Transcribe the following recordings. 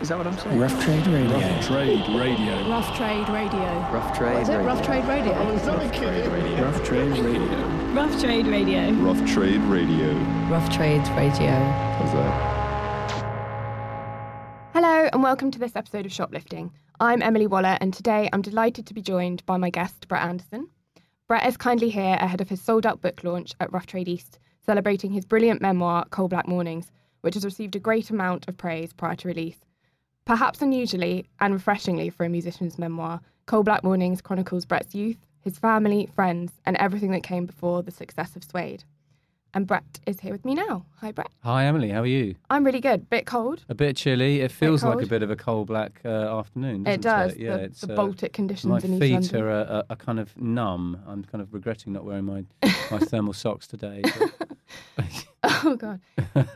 Is that what I'm saying? Rough Trade Radio. Rough Trade Radio. Rough Trade Radio. Rough Trade What is it? Radio. Oh, rough Trade Radio. Rough Trade Radio. Rough Trade Radio. Rough Trade Radio. Rough Trade Radio. Rough Trades Radio. How's that? Hello, and welcome to this episode of Shoplifting. I'm Emily Waller, and today I'm delighted to be joined by my guest, Brett Anderson. Brett is kindly here ahead of his sold out book launch at Rough Trade East, celebrating his brilliant memoir, Coal Black Mornings, which has received a great amount of praise prior to release. Perhaps unusually and refreshingly for a musician's memoir, Coal Black Mornings chronicles Brett's youth, his family, friends, and everything that came before the success of Suede. And Brett is here with me now. Hi, Brett. Hi, Emily. How are you? I'm really good. Bit cold. A bit chilly. It feels like a bit of a coal black uh, afternoon. It does. Yeah, the, it's the uh, Baltic conditions My in feet are, are kind of numb. I'm kind of regretting not wearing my my thermal socks today. oh god.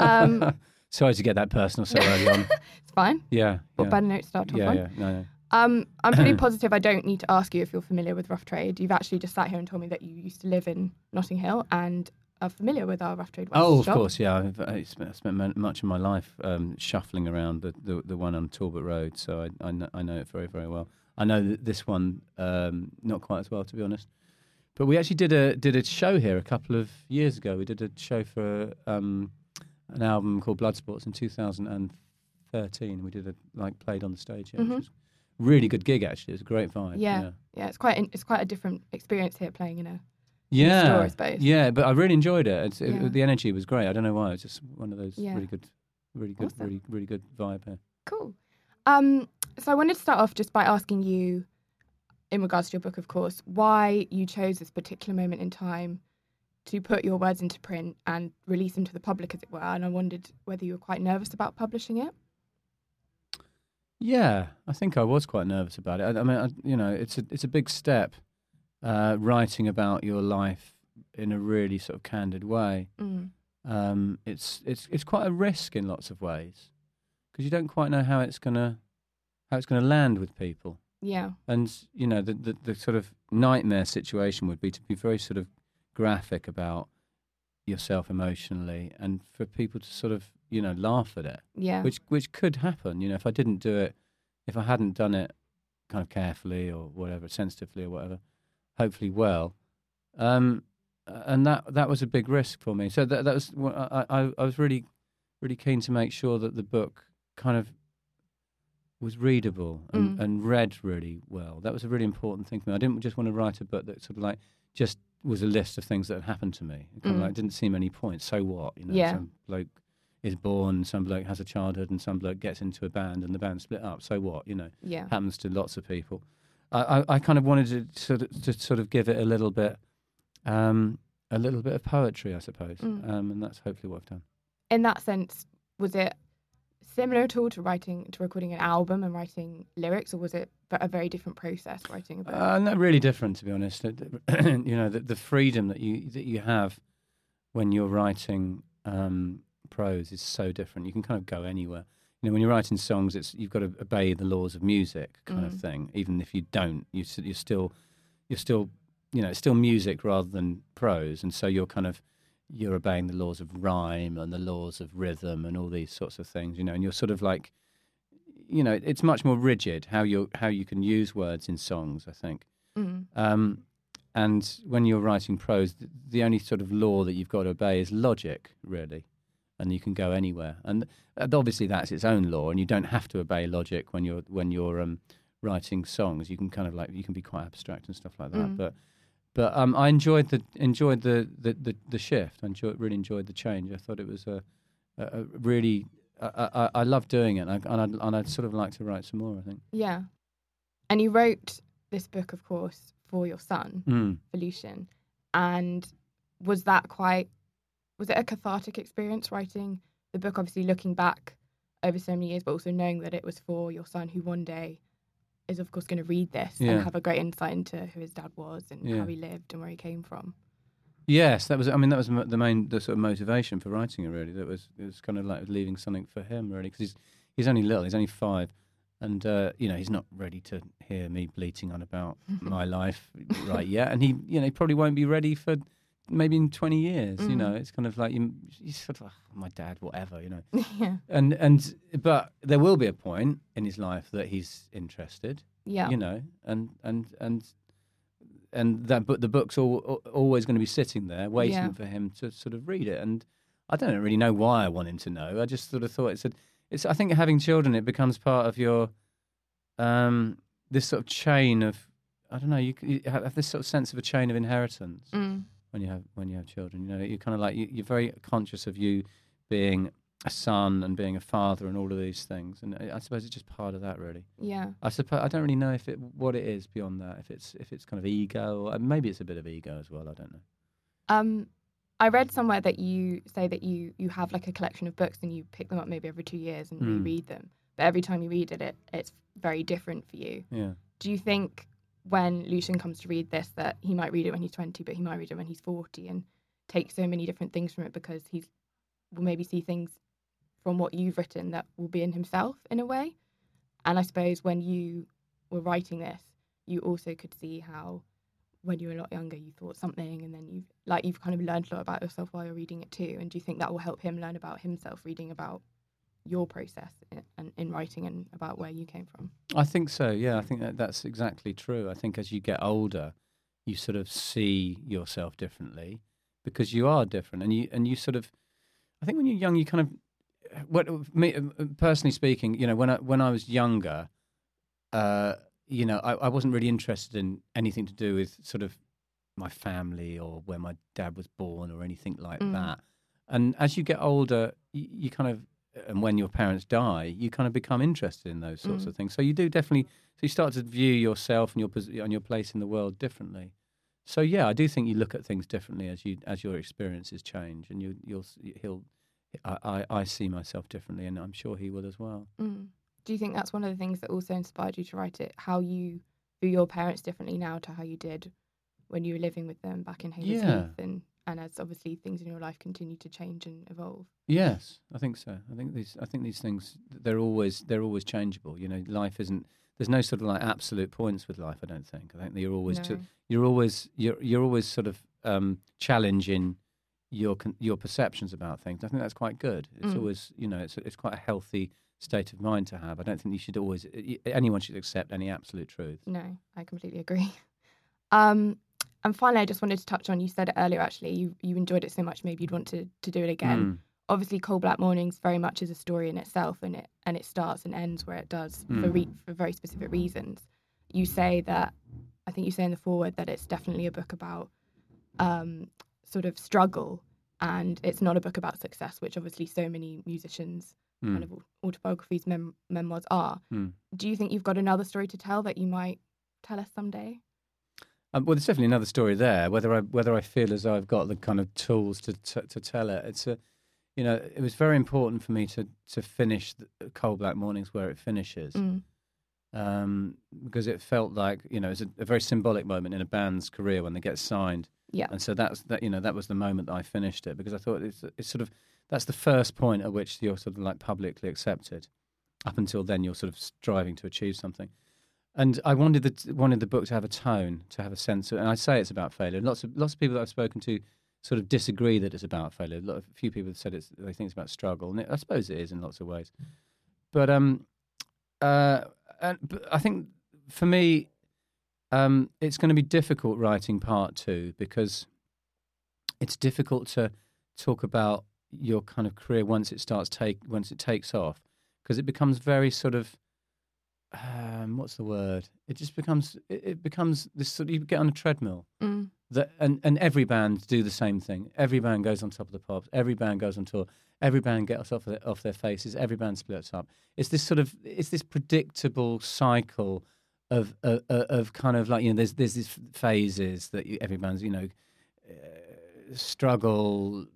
Um, Sorry to get that personal so early on. it's fine. Yeah. What yeah. better note to start off Yeah, on? yeah. No, no. Um, I'm pretty positive I don't need to ask you if you're familiar with Rough Trade. You've actually just sat here and told me that you used to live in Notting Hill and are familiar with our Rough Trade Oh, of shop. course, yeah. I've, I spent, I spent much of my life um, shuffling around the, the, the one on Talbot Road, so I, I, know, I know it very, very well. I know th- this one um, not quite as well, to be honest. But we actually did a did a show here a couple of years ago. We did a show for um, an album called Bloodsports in 2013. We did a like played on the stage, yeah, Mhm. which was a really good gig. Actually, it was a great vibe. Yeah. yeah. Yeah, it's quite it's quite a different experience here playing You know. Yeah, store, I suppose. yeah, but I really enjoyed it. It's, Yeah. The energy was great. I don't know why. It's just one of those Yeah. really good, really good, Awesome. really, really good vibe here. Cool. Um, so I wanted to start off just by asking you, in regards to your book, of course, why you chose this particular moment in time to put your words into print and release them to the public, as it were. And I wondered whether you were quite nervous about publishing it. Yeah, I think I was quite nervous about it. I, I mean, I, you know, it's a it's a big step, uh, writing about your life in a really sort of candid way. Mm. Um, it's it's it's quite a risk in lots of ways because you don't quite know how it's gonna how it's gonna land with people. Yeah. And you know, the, the the sort of nightmare situation would be to be very sort of graphic about yourself emotionally, and for people to sort of you know laugh at it, Yeah. which which could happen. You know, if I didn't do it, if I hadn't done it kind of carefully or whatever, sensitively or whatever, hopefully well. Um, and that that was a big risk for me. So that that was I, I I was really really keen to make sure that the book kind of was readable and, Mm. and read really well. That was a really important thing for me. I didn't just want to write a book that sort of like just was a list of things that had happened to me. It kind Mm. of like didn't seem any point. So what? You know, Yeah. some bloke is born, some bloke has a childhood, and some bloke gets into a band, and the band split up. So what? You know, yeah. happens to lots of people. I, I, I kind of wanted to sort of, to sort of give it a little bit, um, a little bit of poetry, I suppose, Mm. um, and that's hopefully what I've done. In that sense, was it similar at all to writing to recording an album and writing lyrics, or was it a very different process writing a book? Uh, not really different, to be honest. You know, the, the freedom that you that you have when you're writing um, prose is so different. You can kind of go anywhere. You know, when you're writing songs, it's you've got to obey the laws of music, kind of Mm. thing. Even if you don't, you you're still you're still you know it's still music rather than prose, and so you're kind of you're obeying the laws of rhyme and the laws of rhythm and all these sorts of things. You know, and you're sort of like you know it's much more rigid how you how you can use words in songs. I think. Mm. Um, and when you're writing prose, the only sort of law that you've got to obey is logic, really, and you can go anywhere. And obviously, that's its own law, and you don't have to obey logic when you're when you're um, writing songs. You can kind of like you can be quite abstract and stuff like that. Mm. But but um, I enjoyed the enjoyed the the, the, the shift. I enjoyed, really enjoyed the change. I thought it was a, a, a really I, I, I love doing it, and, I, and, I'd, and I'd sort of like to write some more. I think. Yeah. And you wrote this book, of course, for your son, Mm. for Lucian. And was that quite, was it a cathartic experience writing the book? Obviously, looking back over so many years, but also knowing that it was for your son who one day is, of course, going to read this Yeah. and have a great insight into who his dad was and Yeah. how he lived and where he came from. Yes, that was. I mean, that was the main, the sort of motivation for writing it. Really, that was it was kind of like leaving something for him, really, because he's he's only little. He's only five, and uh, you know he's not ready to hear me bleating on about my life right yet, and he you know he probably won't be ready for maybe in twenty years. You Mm. know, it's kind of like you, you sort of "Ah, my dad, whatever. You know, yeah. and and but there will be a point in his life that he's interested. Yeah. You know, and and and and that but the book's all, always going to be sitting there waiting Yeah. for him to sort of read it. And I don't really know why I want him to know. I just sort of thought it's a, it's. I think having children it becomes part of your um this sort of chain of I don't know. You, you have this sort of sense of a chain of inheritance Mm. when you have when you have children. You know, you're kind of like you, you're very conscious of you being a son and being a father and all of these things. And I, I suppose it's just part of that, really. Yeah. I suppose I don't really know if it what it is beyond that. If it's if it's kind of ego or maybe it's a bit of ego as well. I don't know. Um, I read somewhere that you say that you you have like a collection of books and you pick them up maybe every two years and Mm. reread them. But every time you read it, it it's very different for you. Yeah. Do you think when Lucian comes to read this that he might read it when he's twenty, but he might read it when he's forty and take so many different things from it because he's will maybe see things from what you've written that will be in himself in a way. And I suppose when you were writing this, you also could see how when you were a lot younger you thought something and then you've like you've kind of learned a lot about yourself while you're reading it too. And do you think that will help him learn about himself reading about your process in, and in writing and about where you came from? I think so. Yeah, I think that that's exactly true. I think as you get older, you sort of see yourself differently because you are different, and you and you sort of. I think when you're young, you kind of. What me personally speaking, you know, when I when I was younger, uh, you know, I, I wasn't really interested in anything to do with sort of my family or where my dad was born or anything like Mm. that. And as you get older, you, you kind of, and when your parents die, you kind of become interested in those sorts Mm. of things. So you do definitely, so you start to view yourself and your and your place in the world differently. So yeah, I do think you look at things differently as you as your experiences change, and you you'll he'll. I, I, I see myself differently, and I'm sure he will as well. Mm. Do you think that's one of the things that also inspired you to write it? How you view your parents differently now to how you did when you were living with them back in Hayes Yeah. And and as obviously things in your life continue to change and evolve. Yes, I think so. I think these I think these things they're always they're always changeable. You know, life isn't there's no sort of like absolute points with life. I don't think. I think you're always to, you're always you're you're always sort of um, challenging your your perceptions about things. I think that's quite good. It's Mm. always you know it's it's quite a healthy state of mind to have. I don't think you should always anyone should accept any absolute truth. No, I completely agree. Um, and finally, I just wanted to touch on. You said it earlier. Actually, you you enjoyed it so much, maybe you'd want to to do it again. Mm. Obviously, Coal Black Mornings very much is a story in itself, and it and it starts and ends where it does for Mm. re- for very specific reasons. You say that I think you say in the foreword that it's definitely a book about um, sort of struggle, and it's not a book about success, which obviously so many musicians Mm. kind of autobiographies, mem- memoirs are. Mm. Do you think you've got another story to tell that you might tell us someday? Um, well, there's definitely another story there. Whether I whether I feel as though I've got the kind of tools to to, to tell it, it's a, you know, it was very important for me to to finish the Coal Black Mornings where it finishes, Mm. Um, because it felt like you know it's a, a very symbolic moment in a band's career when they get signed, Yeah. and so that's that you know that was the moment that I finished it because I thought it's it's sort of that's the first point at which you're sort of like publicly accepted. Up until then, you're sort of striving to achieve something and I wanted the wanted the book to have a tone, to have a sense of, and I say it's about failure. Lots of lots of people that I've spoken to sort of disagree that it's about failure. A few people have said it's they think it's about struggle, and it, I suppose it is in lots of ways. But um, uh, and I think for me, um, it's going to be difficult writing part two because it's difficult to talk about your kind of career once it starts take once it takes off because it becomes very sort of um, what's the word? It just becomes it, it becomes this sort of you get on a treadmill. Mm. That and, and every band do the same thing. Every band goes on top of the pops. Every band goes on tour. Every band gets off their, off their faces. Every band splits up. It's this sort of it's this predictable cycle of of, of kind of like you know there's there's these phases that you, every band's you know uh, struggle,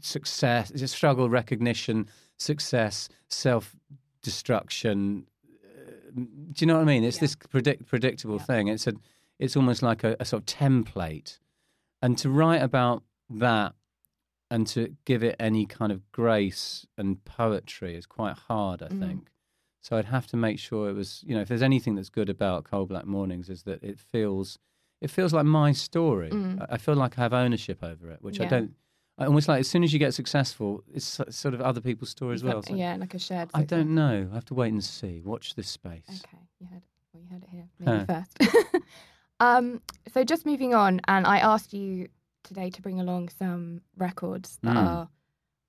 success, a struggle, recognition, success, self destruction. Uh, do you know what I mean? It's Yeah. this predict, predictable Yeah. thing. It's a, it's almost like a, a sort of template, and to write about that and to give it any kind of grace and poetry is quite hard, I Mm. think. So I'd have to make sure it was, you know, if there's anything that's good about Coal Black Mornings is that it feels, it feels like my story. Mm. I- feel like I have ownership over it, which I don't. I almost like as soon as you get successful, it's sort of other people's story as well. So yeah, like a shared. I don't know. I have to wait and see. Watch this space. Okay, you heard. Well, you heard it here. Maybe Huh. first. um, so just moving on, and I asked you today to bring along some records that Mm. are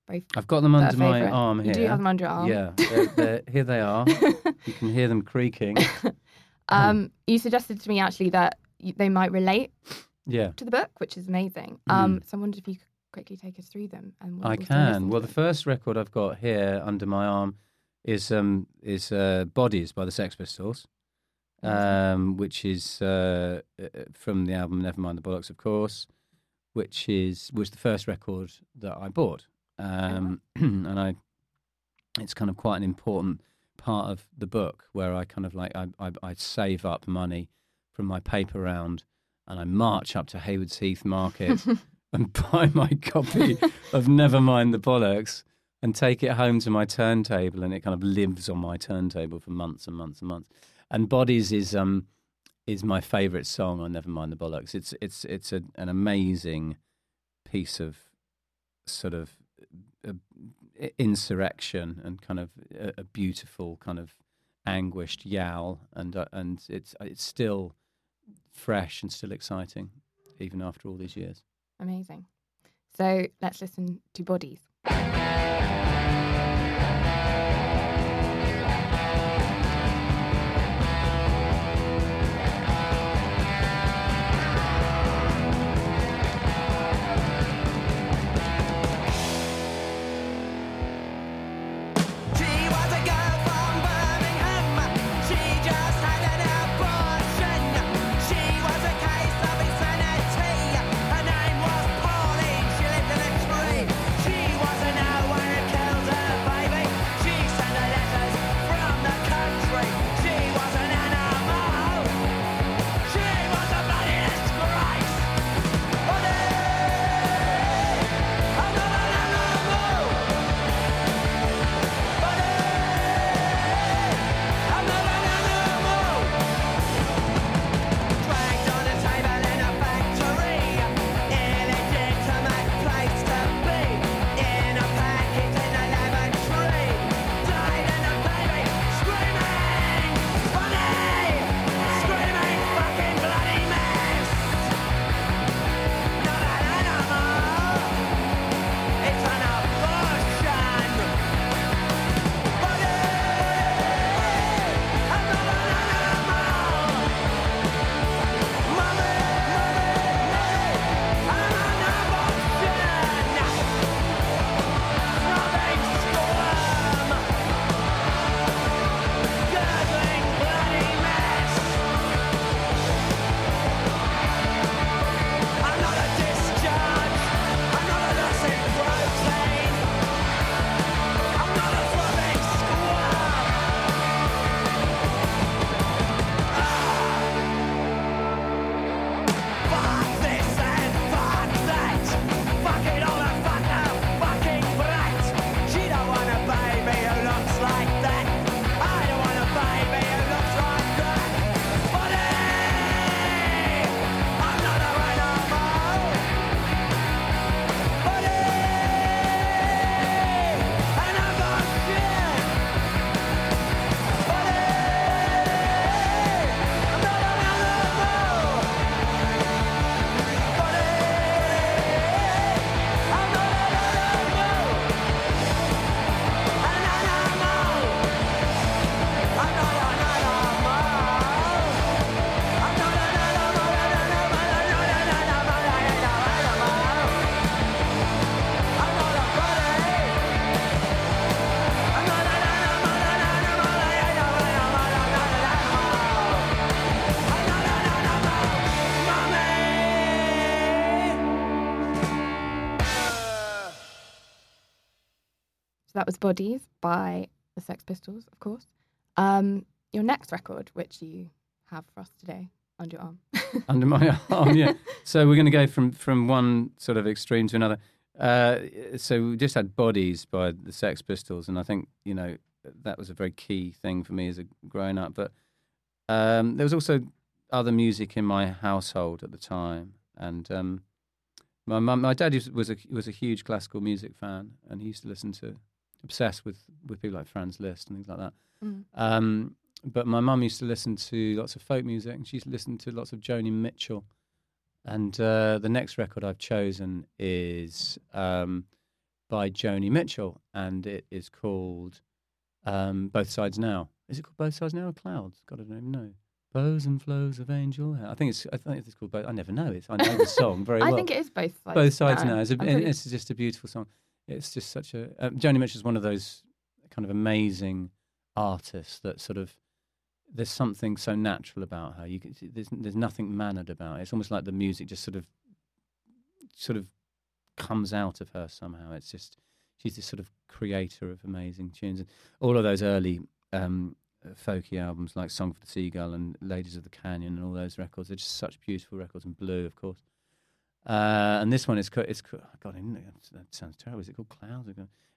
very. I've got them under my favourite. arm here. You do have them under your arm. Yeah, they're, they're, here they are. you can hear them creaking. um, you suggested to me actually that you, they might relate Yeah, to the book, which is amazing. Um, so I wondered if you could quickly take us through them. And we'll I can. Well, the first record I've got here under my arm is um is uh, Bodies by the Sex Pistols, um, which is uh, uh, from the album Nevermind the Bollocks, of course, which is was the first record that I bought, um, and I it's kind of quite an important part of the book where I kind of like I I, I save up money from my paper round and I march up to Haywards Heath Market and buy my copy of Nevermind the Bollocks and take it home to my turntable and it kind of lives on my turntable for months and months and months. And Bodies is um is my favourite song on Nevermind the Bollocks. It's it's it's a, an amazing piece of sort of uh, insurrection and kind of a, a beautiful kind of anguished yowl and uh, and it's it's still fresh and still exciting even after all these years. Amazing. So let's listen to Bodies. Bodies by the Sex Pistols, of course. Um, your next record, which you have for us today under your arm. under my arm. Yeah. so we're going to go from from one sort of extreme to another. Uh, so we just had Bodies by the Sex Pistols, and I think you know that was a very key thing for me as a growing up. But um, there was also other music in my household at the time, and um, my mum, my dad was- was a was a huge classical music fan, and he used to listen to, obsessed with with people like Franz Liszt and things like that. Mm. Um, but my mum used to listen to lots of folk music, and she used to lots of Joni Mitchell. And uh, the next record I've chosen is um, by Joni Mitchell, and it is called um, Both Sides Now. Is it called Both Sides Now or Clouds? God, I don't even know. Bows and flows of angel hair. I think it's. I think it's called. Both. I never know it. I know the song very well. I think it is both sides. Both sides now. now. It's, a, it's just a beautiful song. It's just such a. Uh, Joni Mitchell is one of those kind of amazing artists that sort of. There's something so natural about her. You can, there's there's nothing mannered about it. It's almost like the music just sort of, sort of, comes out of her somehow. It's just she's this sort of creator of amazing tunes. And all of those early um, folky albums like Song for the Seagull and Ladies of the Canyon and all those records, they're just such beautiful records. And Blue, of course. Uh, and this one is it's co- God, that sounds terrible. Is it called Clouds?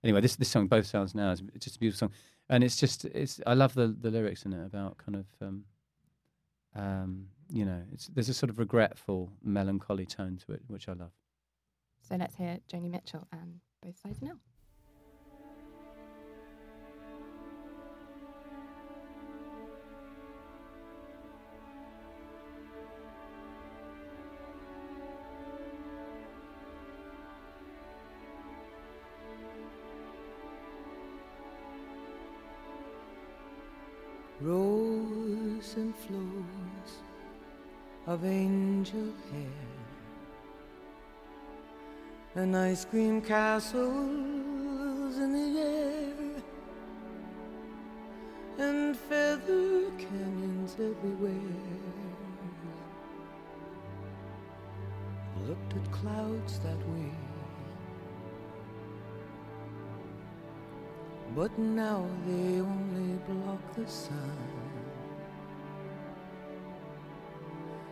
Anyway, this this song, both sides now, is just a beautiful song, and it's just it's. I love the the lyrics in it about kind of, um, um, you know, there's a sort of regretful, melancholy tone to it, which I love. So let's hear Joni Mitchell and both sides now. Rows and flows of angel hair and ice cream castles in the air and feather canyons everywhere. Looked at clouds that way. But now they only block the sun.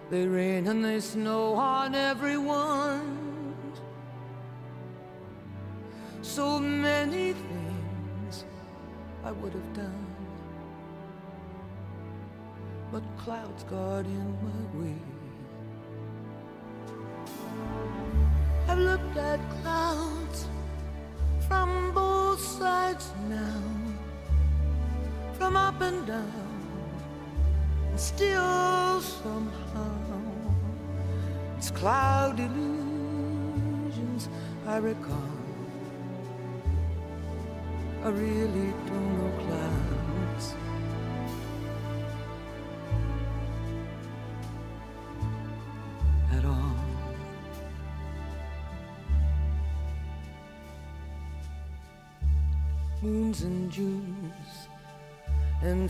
They rain and they snow on everyone. So many things I would have done. But clouds got in my way. I've looked at clouds from both sides now, from up and down, and still somehow it's cloud illusions I recall. I really don't know clouds.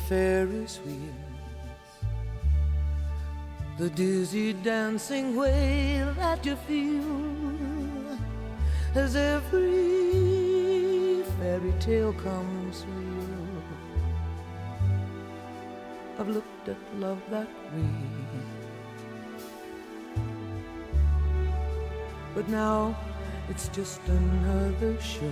Ferris wheels. The dizzy dancing way that you feel as every fairy tale comes real. I've looked at love that way. But now it's just another show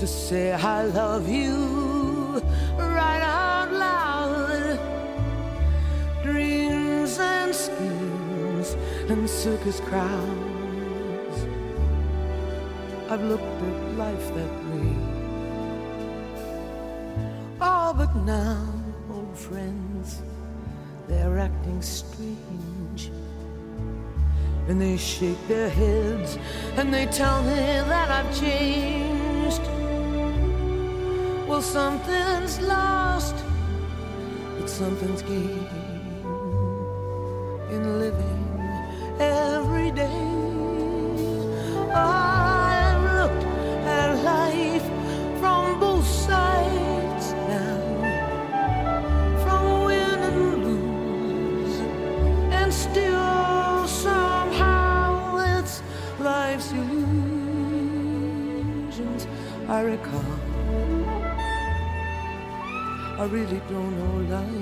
To say I love you right out loud. Dreams and schemes and circus crowds. I've looked at life that way. Oh, but now, old friends, they're acting strange. And they shake their heads and they tell me that I've changed. Something's lost, but something's gained really don't know life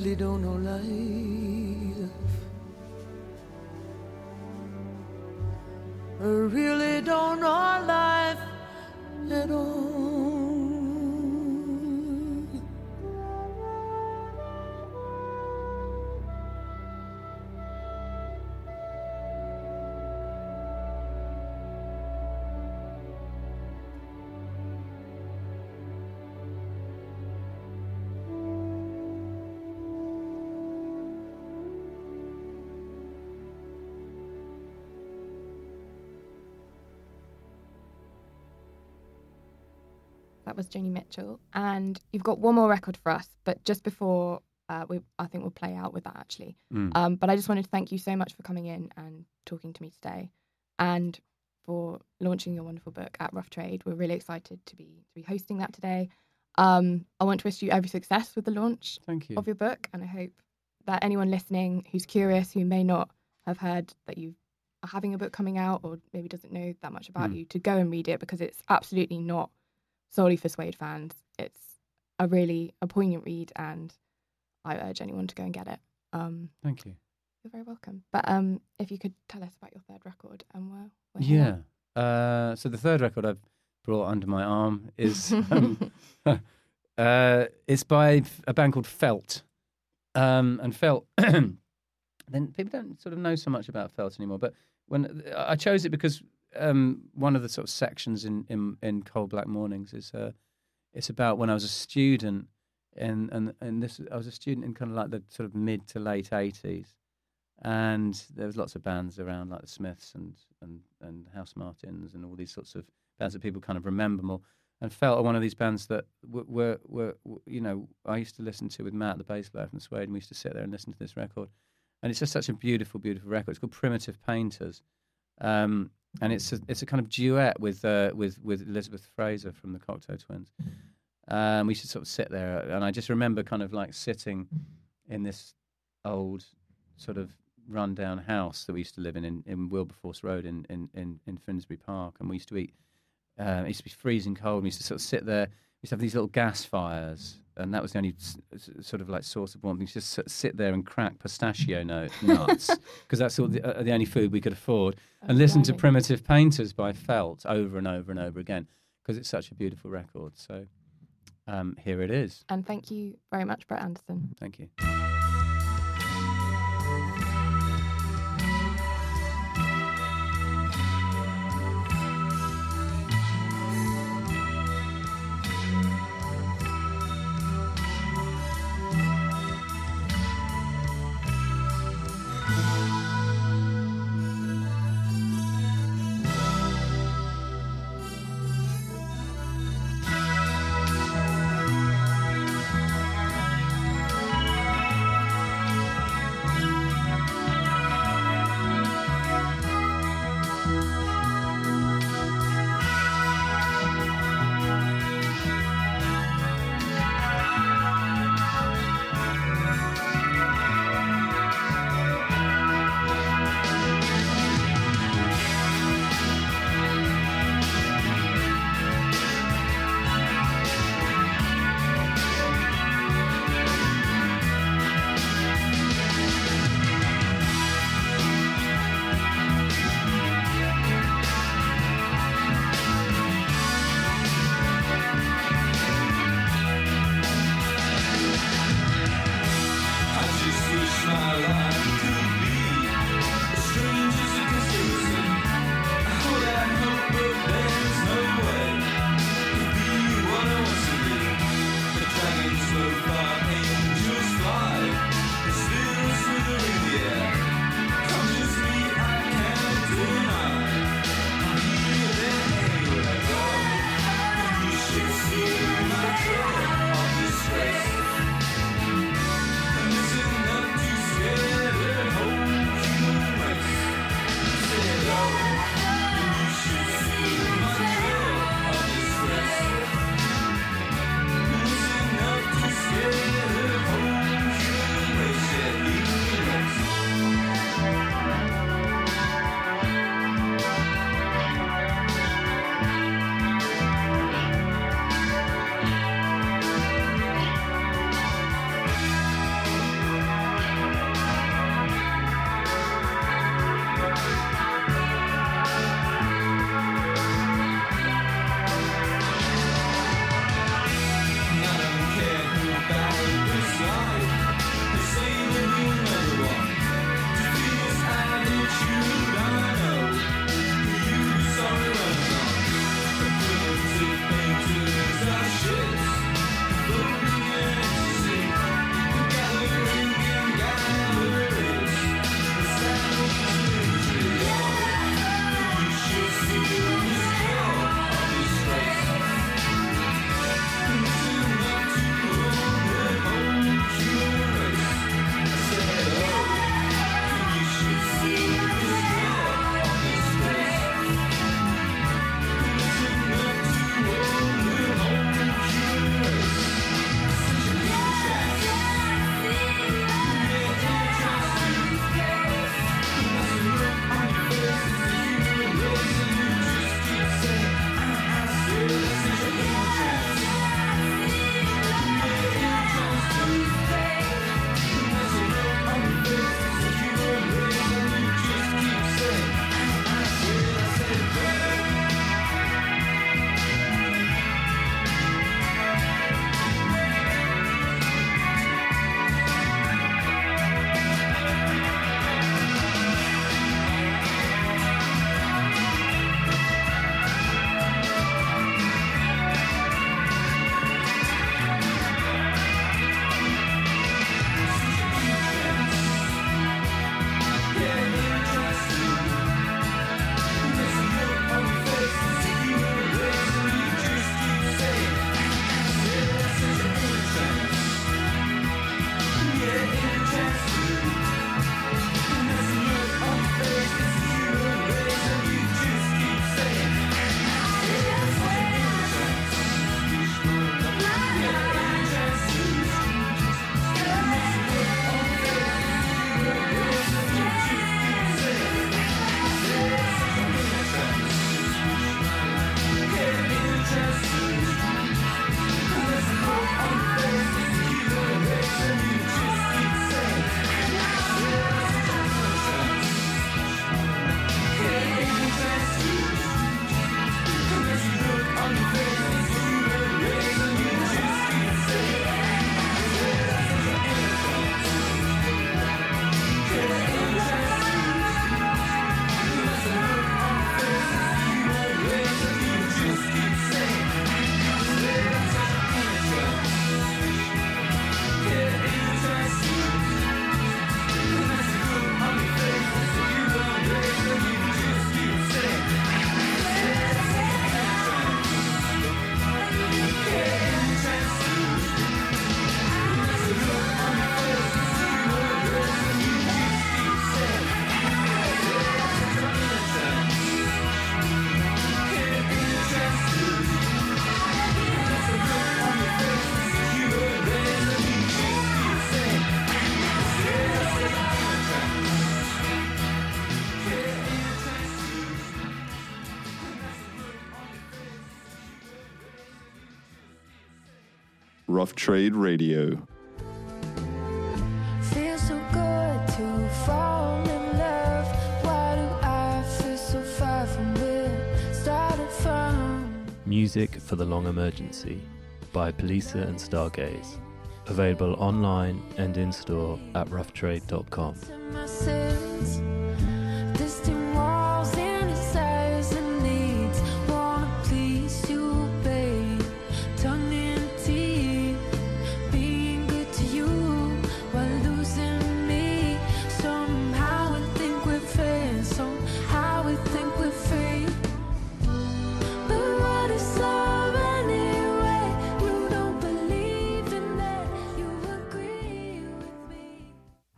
really don't know life. I really don't know Joni Mitchell. And you've got one more record for us, but just before uh, we, I think we'll play out with that actually. Mm. Um, but I just wanted to thank you so much for coming in and talking to me today, and for launching your wonderful book at Rough Trade. We're really excited to be to be hosting that today. Um, I want to wish you every success with the launch you. of your book, and I hope that anyone listening who's curious, who may not have heard that you are having a book coming out, or maybe doesn't know that much about Mm. you, to go and read it because it's absolutely not solely for Suede fans. It's a really a poignant read, and I urge anyone to go and get it. Um, Thank you. you're very welcome. But um, if you could tell us about your third record and where. where Yeah. Uh, so the third record I've brought under my arm is um, uh, it's by a band called Felt, um, and Felt. then people don't sort of know so much about Felt anymore. But when I chose it because um, one of the sort of sections in in, in Coal Black Mornings is uh, it's about when I was a student, and and and this I was a student in kind of like the sort of mid to late eighties, and there was lots of bands around like the Smiths and and and Housemartins and all these sorts of bands that people kind of remember more. And felt are one of these bands that were, were, were, you know, I used to listen to with Matt, the bass player from Suede, and we used to sit there and listen to this record. And it's just such a beautiful, beautiful record. It's called Primitive Painters, um, and it's a, it's a kind of duet with uh, with with Elizabeth Fraser from the Cocteau Twins. Um, we should sort of sit there, and I just remember kind of like sitting in this old sort of rundown house that we used to live in in, in Wilberforce Road in, in, in, in Finsbury Park, and we used to eat. Uh, it used to be freezing cold. We used to sort of sit there. We used to have these little gas fires, and that was the only s- s- sort of like source of warmth. To just sit- sit there and crack pistachio no- nuts because that's all the, uh, the only food we could afford, and listen to "Primitive Painters" by Felt over and over and over again because it's such a beautiful record. So um, here it is. And thank you very much, Brett Anderson. Thank you. It started from? Music for the Long Emergency by Poliça and Stargaze. Available online and in store at roughtrade.com.